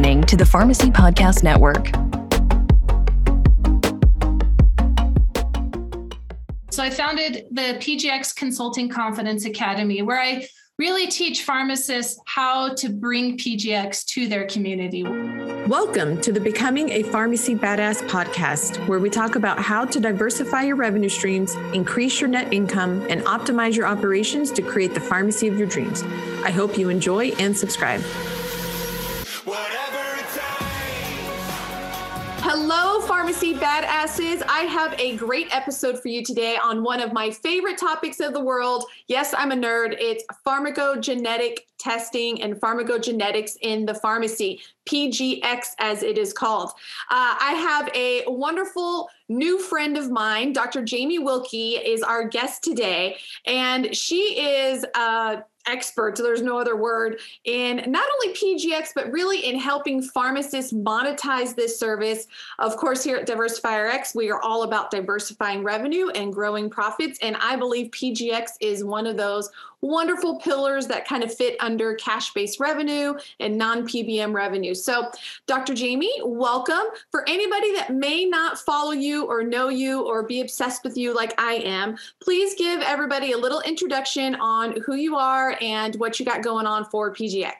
listening to the Pharmacy Podcast Network. So I founded the PGX Consulting Confidence Academy, where I really teach pharmacists how to bring PGX to their community. Welcome to the Becoming a Pharmacy Badass podcast, where we talk about how to diversify your revenue streams, increase your net income, and optimize your operations to create the pharmacy of your dreams. I hope you enjoy and subscribe. Pharmacy badasses. I have a great episode for you today on one of my favorite topics of the world. Yes, I'm a nerd. It's pharmacogenetic testing and pharmacogenetics in the pharmacy, PGX as it is called. Uh, I have a wonderful new friend of mine, Dr. Jamie Wilkey, is our guest today, and she is. Uh, expert, so there's no other word, in not only PGX, but really in helping pharmacists monetize this service. Of course, here at Diversify RX, we are all about diversifying revenue and growing profits. And I believe PGX is one of those wonderful pillars that kind of fit under cash based revenue and non PBM revenue. So, Dr. Jamie, welcome. For anybody that may not follow you or know you or be obsessed with you like I am, please give everybody a little introduction on who you are and what you got going on for PGX.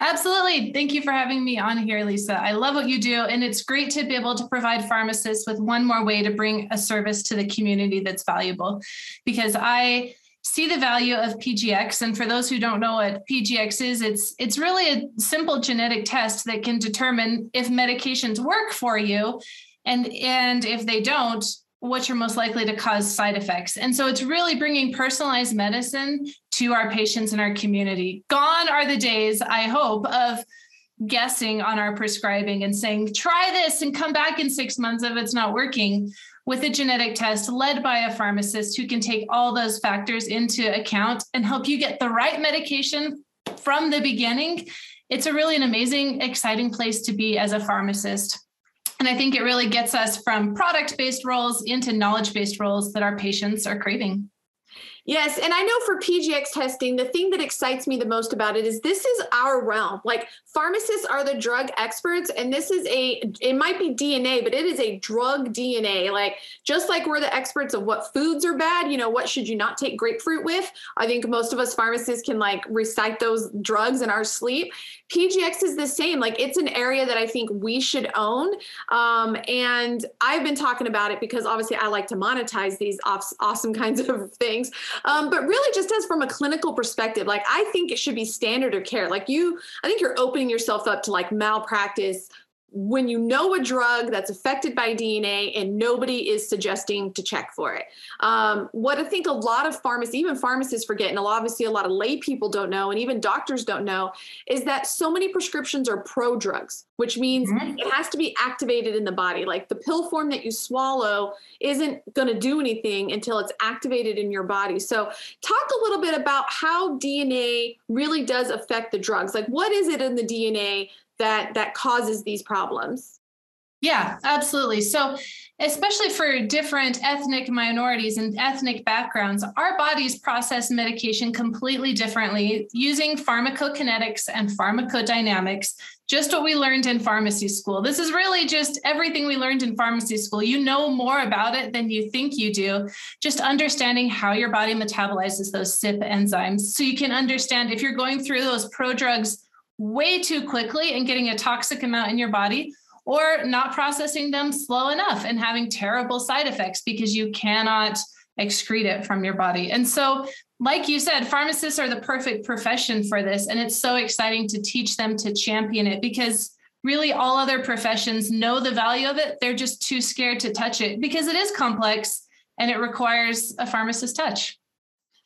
Absolutely. Thank you for having me on here, Lisa. I love what you do. And it's great to be able to provide pharmacists with one more way to bring a service to the community that's valuable because I see the value of PGX. And for those who don't know what PGX is, it's it's really a simple genetic test that can determine if medications work for you, and and if they don't, what you're most likely to cause side effects. And so it's really bringing personalized medicine to our patients in our community. Gone are the days, I hope, of guessing on our prescribing and saying, try this and come back in six months if it's not working with a genetic test led by a pharmacist who can take all those factors into account and help you get the right medication from the beginning. It's a really an amazing, exciting place to be as a pharmacist. And I think it really gets us from product based roles into knowledge based roles that our patients are craving. Yes, and I know for PGX testing, the thing that excites me the most about it is this is our realm. Like pharmacists are the drug experts, and this is a it might be DNA, but it is a drug DNA. Like just like we're the experts of what foods are bad, you know, what should you not take grapefruit with? I think most of us pharmacists can like recite those drugs in our sleep. PGX is the same. Like it's an area that I think we should own. Um, and I've been talking about it because obviously I like to monetize these awesome kinds of things. Um, but really, just as from a clinical perspective, like I think it should be standard of care. Like you, I think you're opening yourself up to like malpractice when you know a drug that's affected by DNA and nobody is suggesting to check for it. Um, what I think a lot of pharmacists, even pharmacists forget, and obviously a lot of lay people don't know, and even doctors don't know, is that so many prescriptions are pro drugs, which means mm-hmm. it has to be activated in the body. Like the pill form that you swallow isn't going to do anything until it's activated in your body. So, talk a little bit about how DNA really does affect the drugs. Like, what is it in the DNA that that causes these problems. Yeah absolutely. So especially for different ethnic minorities and ethnic backgrounds our bodies process medication completely differently using pharmacokinetics and pharmacodynamics just what we learned in pharmacy school. This is really just everything we learned in pharmacy school. You know more about it than you think you do. Just understanding how your body metabolizes those CYP enzymes. So you can understand if you're going through those prodrugs way too quickly and getting a toxic amount in your body or not processing them slow enough and having terrible side effects because you cannot excrete it from your body. And so, like you said, pharmacists are the perfect profession for this. And it's so exciting to teach them to champion it because really all other professions know the value of it. They're just too scared to touch it because it is complex and it requires a pharmacist touch.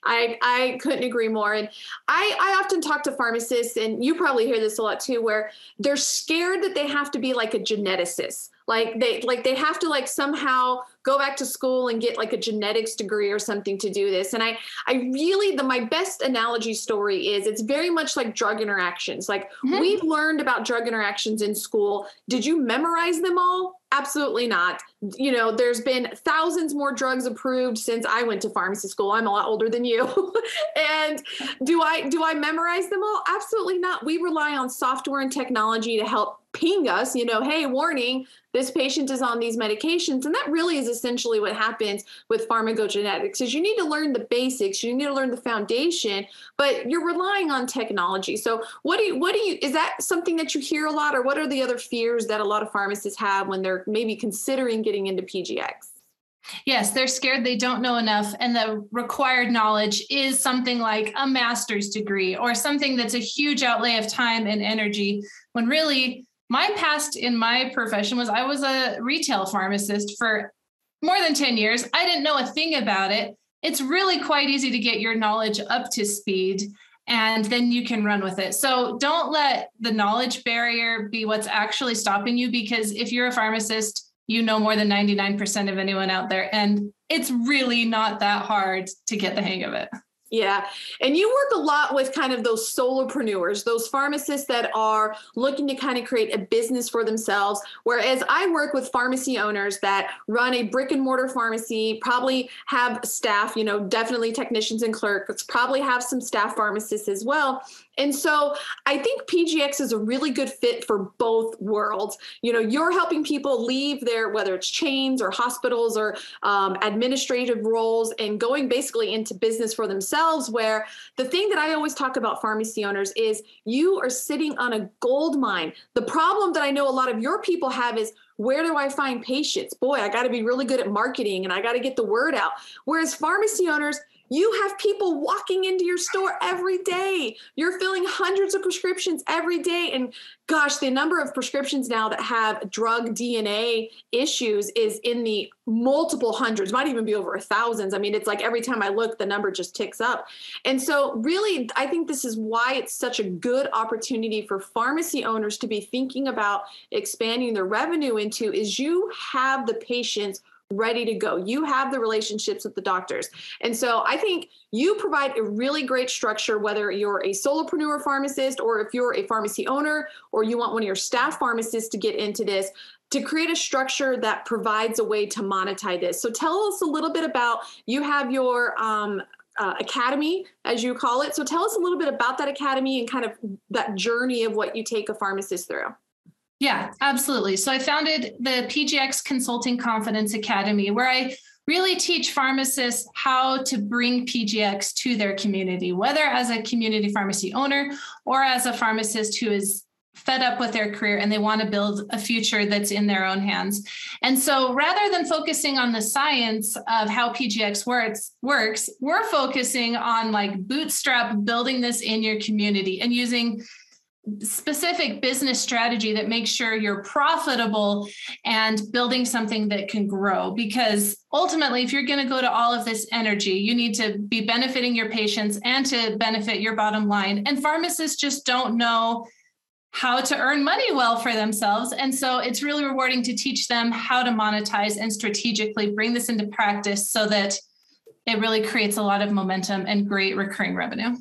I, I couldn't agree more. And I, I often talk to pharmacists, and you probably hear this a lot too, where they're scared that they have to be like a geneticist. Like they like they have to like somehow go back to school and get like a genetics degree or something to do this. And i i really the my best analogy story is it's very much like drug interactions. Like mm-hmm. we've learned about drug interactions in school. Did you memorize them all? Absolutely not. You know there's been thousands more drugs approved since i went to pharmacy school. I'm a lot older than you. And do i do i memorize them all? Absolutely not. We rely on software and technology to help ping us, you know, hey, warning, this patient is on these medications. And that really is essentially what happens with pharmacogenetics is you need to learn the basics, you need to learn the foundation, but you're relying on technology. So what do you what do you is that something that you hear a lot or what are the other fears that a lot of pharmacists have when they're maybe considering getting into PGX? Yes, they're scared they don't know enough. And the required knowledge is something like a master's degree or something that's a huge outlay of time and energy, when really my past in my profession was I was a retail pharmacist for more than 10 years. I didn't know a thing about it. It's really quite easy to get your knowledge up to speed and then you can run with it. So don't let the knowledge barrier be what's actually stopping you because if you're a pharmacist, you know more than 99% of anyone out there. And it's really not that hard to get the hang of it. Yeah. And you work a lot with kind of those solopreneurs, those pharmacists that are looking to kind of create a business for themselves. Whereas I work with pharmacy owners that run a brick and mortar pharmacy, probably have staff, you know, definitely technicians and clerks, probably have some staff pharmacists as well. And so I think PGX is a really good fit for both worlds. You know, you're helping people leave their, whether it's chains or hospitals or um, administrative roles and going basically into business for themselves. Where the thing that I always talk about pharmacy owners is you are sitting on a gold mine. The problem that I know a lot of your people have is where do I find patients? Boy, I got to be really good at marketing and I got to get the word out. Whereas pharmacy owners, you have people walking into your store every day. You're filling hundreds of prescriptions every day. And gosh, the number of prescriptions now that have drug DNA issues is in the multiple hundreds, might even be over a thousands. I mean, it's like every time I look, the number just ticks up. And so, really, I think this is why it's such a good opportunity for pharmacy owners to be thinking about expanding their revenue into is you have the patients ready to go. You have the relationships with the doctors. And so I think you provide a really great structure, whether you're a solopreneur pharmacist or if you're a pharmacy owner or you want one of your staff pharmacists to get into this, to create a structure that provides a way to monetize this. So tell us a little bit about you have your um, uh, academy, as you call it. So tell us a little bit about that academy and kind of that journey of what you take a pharmacist through. Yeah, absolutely. So I founded the PGX Consulting Confidence Academy, where I really teach pharmacists how to bring PGX to their community, whether as a community pharmacy owner or as a pharmacist who is fed up with their career and they want to build a future that's in their own hands. And so rather than focusing on the science of how PGX works, works, we're focusing on like bootstrap building this in your community and using specific business strategy that makes sure you're profitable and building something that can grow. Because ultimately if you're going to go to all of this energy you need to be benefiting your patients and to benefit your bottom line. And pharmacists just don't know how to earn money well for themselves. And so it's really rewarding to teach them how to monetize and strategically bring this into practice so that it really creates a lot of momentum and great recurring revenue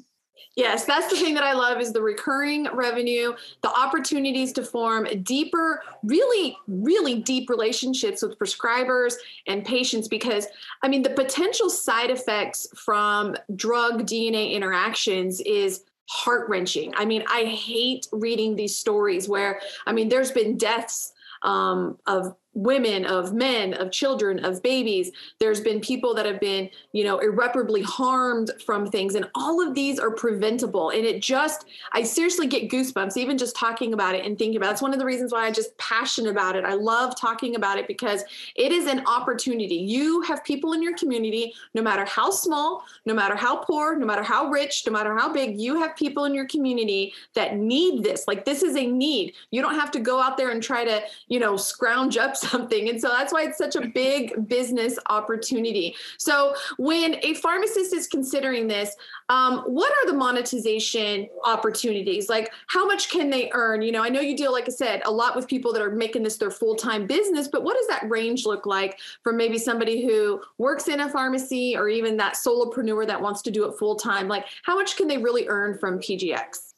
Yes, that's the thing that I love is the recurring revenue, the opportunities to form deeper, really, really deep relationships with prescribers and patients because I mean the potential side effects from drug DNA interactions is heart wrenching. I mean, I hate reading these stories where I mean there's been deaths um, of women of men of children of babies. There's been people that have been you know irreparably harmed from things and all of these are preventable. And it just i seriously get goosebumps even just talking about it and thinking about it. it's one of the reasons why i just passionate about it. I love talking about it because it is an opportunity. You have people in your community no matter how small no matter how poor no matter how rich no matter how big you have people in your community that need this. Like this is a need. You don't have to go out there and try to you know scrounge up something. And so that's why it's such a big business opportunity. So when a pharmacist is considering this, um, what are the monetization opportunities? Like how much can they earn? You know, I know you deal, like I said, a lot with people that are making this their full-time business, but what does that range look like for maybe somebody who works in a pharmacy or even that solopreneur that wants to do it full-time? Like how much can they really earn from PGX?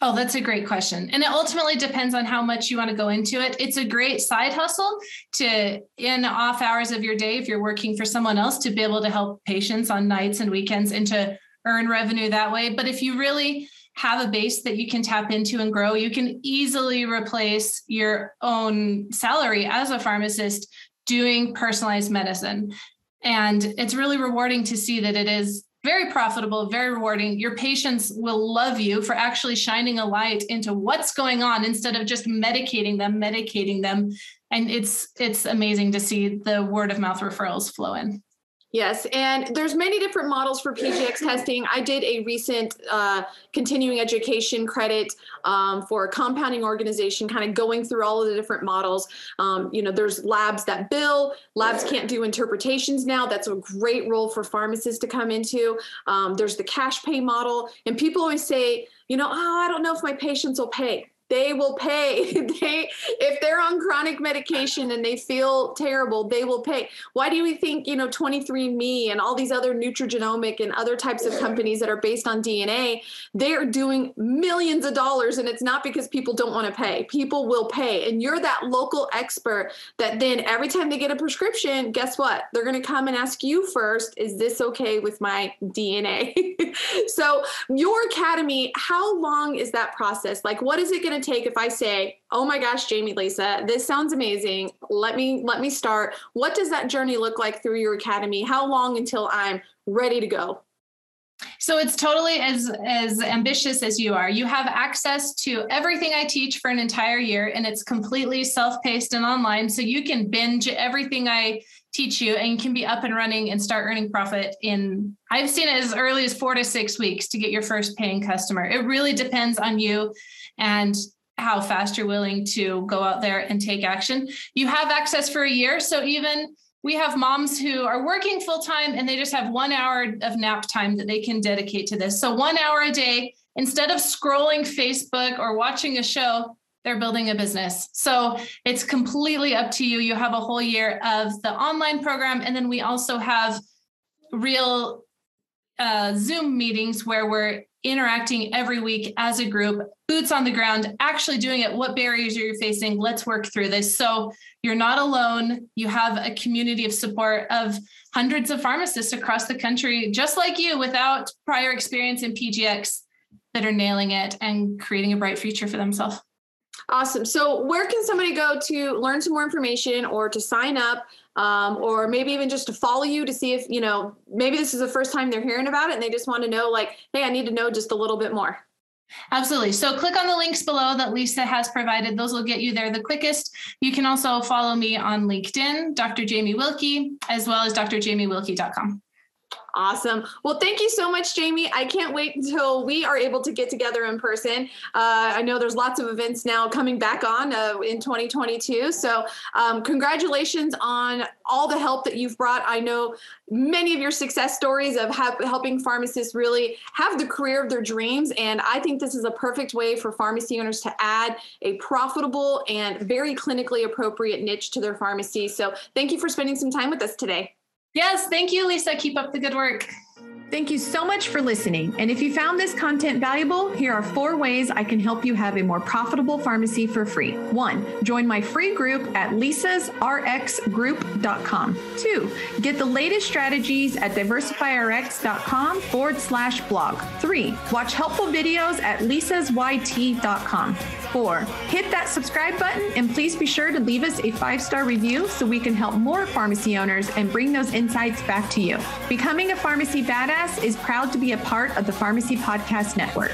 Oh, that's a great question. And it ultimately depends on how much you want to go into it. It's a great side hustle to, in off hours of your day, if you're working for someone else, to be able to help patients on nights and weekends and to earn revenue that way. But if you really have a base that you can tap into and grow, you can easily replace your own salary as a pharmacist doing personalized medicine. And it's really rewarding to see that it is very profitable, very rewarding. Your patients will love you for actually shining a light into what's going on instead of just medicating them, medicating them. And it's it's amazing to see the word of mouth referrals flow in. Yes, and there's many different models for PGX testing. I did a recent uh, continuing education credit um, for a compounding organization, kind of going through all of the different models. Um, you know, there's labs that bill. Labs can't do interpretations now. That's a great role for pharmacists to come into. Um, there's the cash pay model, and people always say, you know, oh, I don't know if my patients will pay they will pay. They if they're on chronic medication and they feel terrible they will pay. Why do we think you know 23andme and all these other nutrigenomic and other types of companies that are based on dna they're doing millions of dollars and it's not because people don't want to pay. People will pay and you're that local expert that then every time they get a prescription guess what? They're going to come and ask you first is this okay with my dna so your academy how long is that process? Like what is it going to to take if I say, "Oh my gosh, Jamie Lisa, this sounds amazing. Let me let me start." What does that journey look like through your academy? How long until I'm ready to go? So it's totally as as ambitious as you are. You have access to everything I teach for an entire year and it's completely self-paced and online so you can binge everything I teach you and can be up and running and start earning profit in I've seen it as early as 4 to 6 weeks to get your first paying customer. It really depends on you and how fast you're willing to go out there and take action. You have access for a year. So even we have moms who are working full time and they just have one hour of nap time that they can dedicate to this. So one hour a day, instead of scrolling Facebook or watching a show, they're building a business. So it's completely up to you. You have a whole year of the online program. And then we also have real uh, Zoom meetings where we're interacting every week as a group, boots on the ground, actually doing it. What barriers are you facing? Let's work through this. So you're not alone. You have a community of support of hundreds of pharmacists across the country, just like you, without prior experience in PGX, that are nailing it and creating a bright future for themselves. Awesome. So, where can somebody go to learn some more information or to sign up? Um, or maybe even just to follow you to see if you know maybe this is the first time they're hearing about it and they just want to know like hey i need to know just a little bit more Absolutely. So click on the links below that Lisa has provided. Those will get you there the quickest. You can also follow me on LinkedIn, Dr. Jamie Wilkey, as well as drjamiewilkey.com. Awesome. Well, thank you so much, Jamie. I can't wait until we are able to get together in person. Uh, I know there's lots of events now coming back on uh, in 2022. So, um, congratulations on all the help that you've brought. I know many of your success stories of have, helping pharmacists really have the career of their dreams. And I think this is a perfect way for pharmacy owners to add a profitable and very clinically appropriate niche to their pharmacy. So, thank you for spending some time with us today. Yes, thank you, Lisa. Keep up the good work. Thank you so much for listening. And if you found this content valuable, here are four ways I can help you have a more profitable pharmacy for free. One, join my free group at lisasrxgroup.com. Two, get the latest strategies at diversifyrx.com forward slash blog. Three, watch helpful videos at lisasyt.com. Four, hit that subscribe button and please be sure to leave us a five star review so we can help more pharmacy owners and bring those insights back to you. Becoming a pharmacy badass is proud to be a part of the Pharmacy Podcast Network.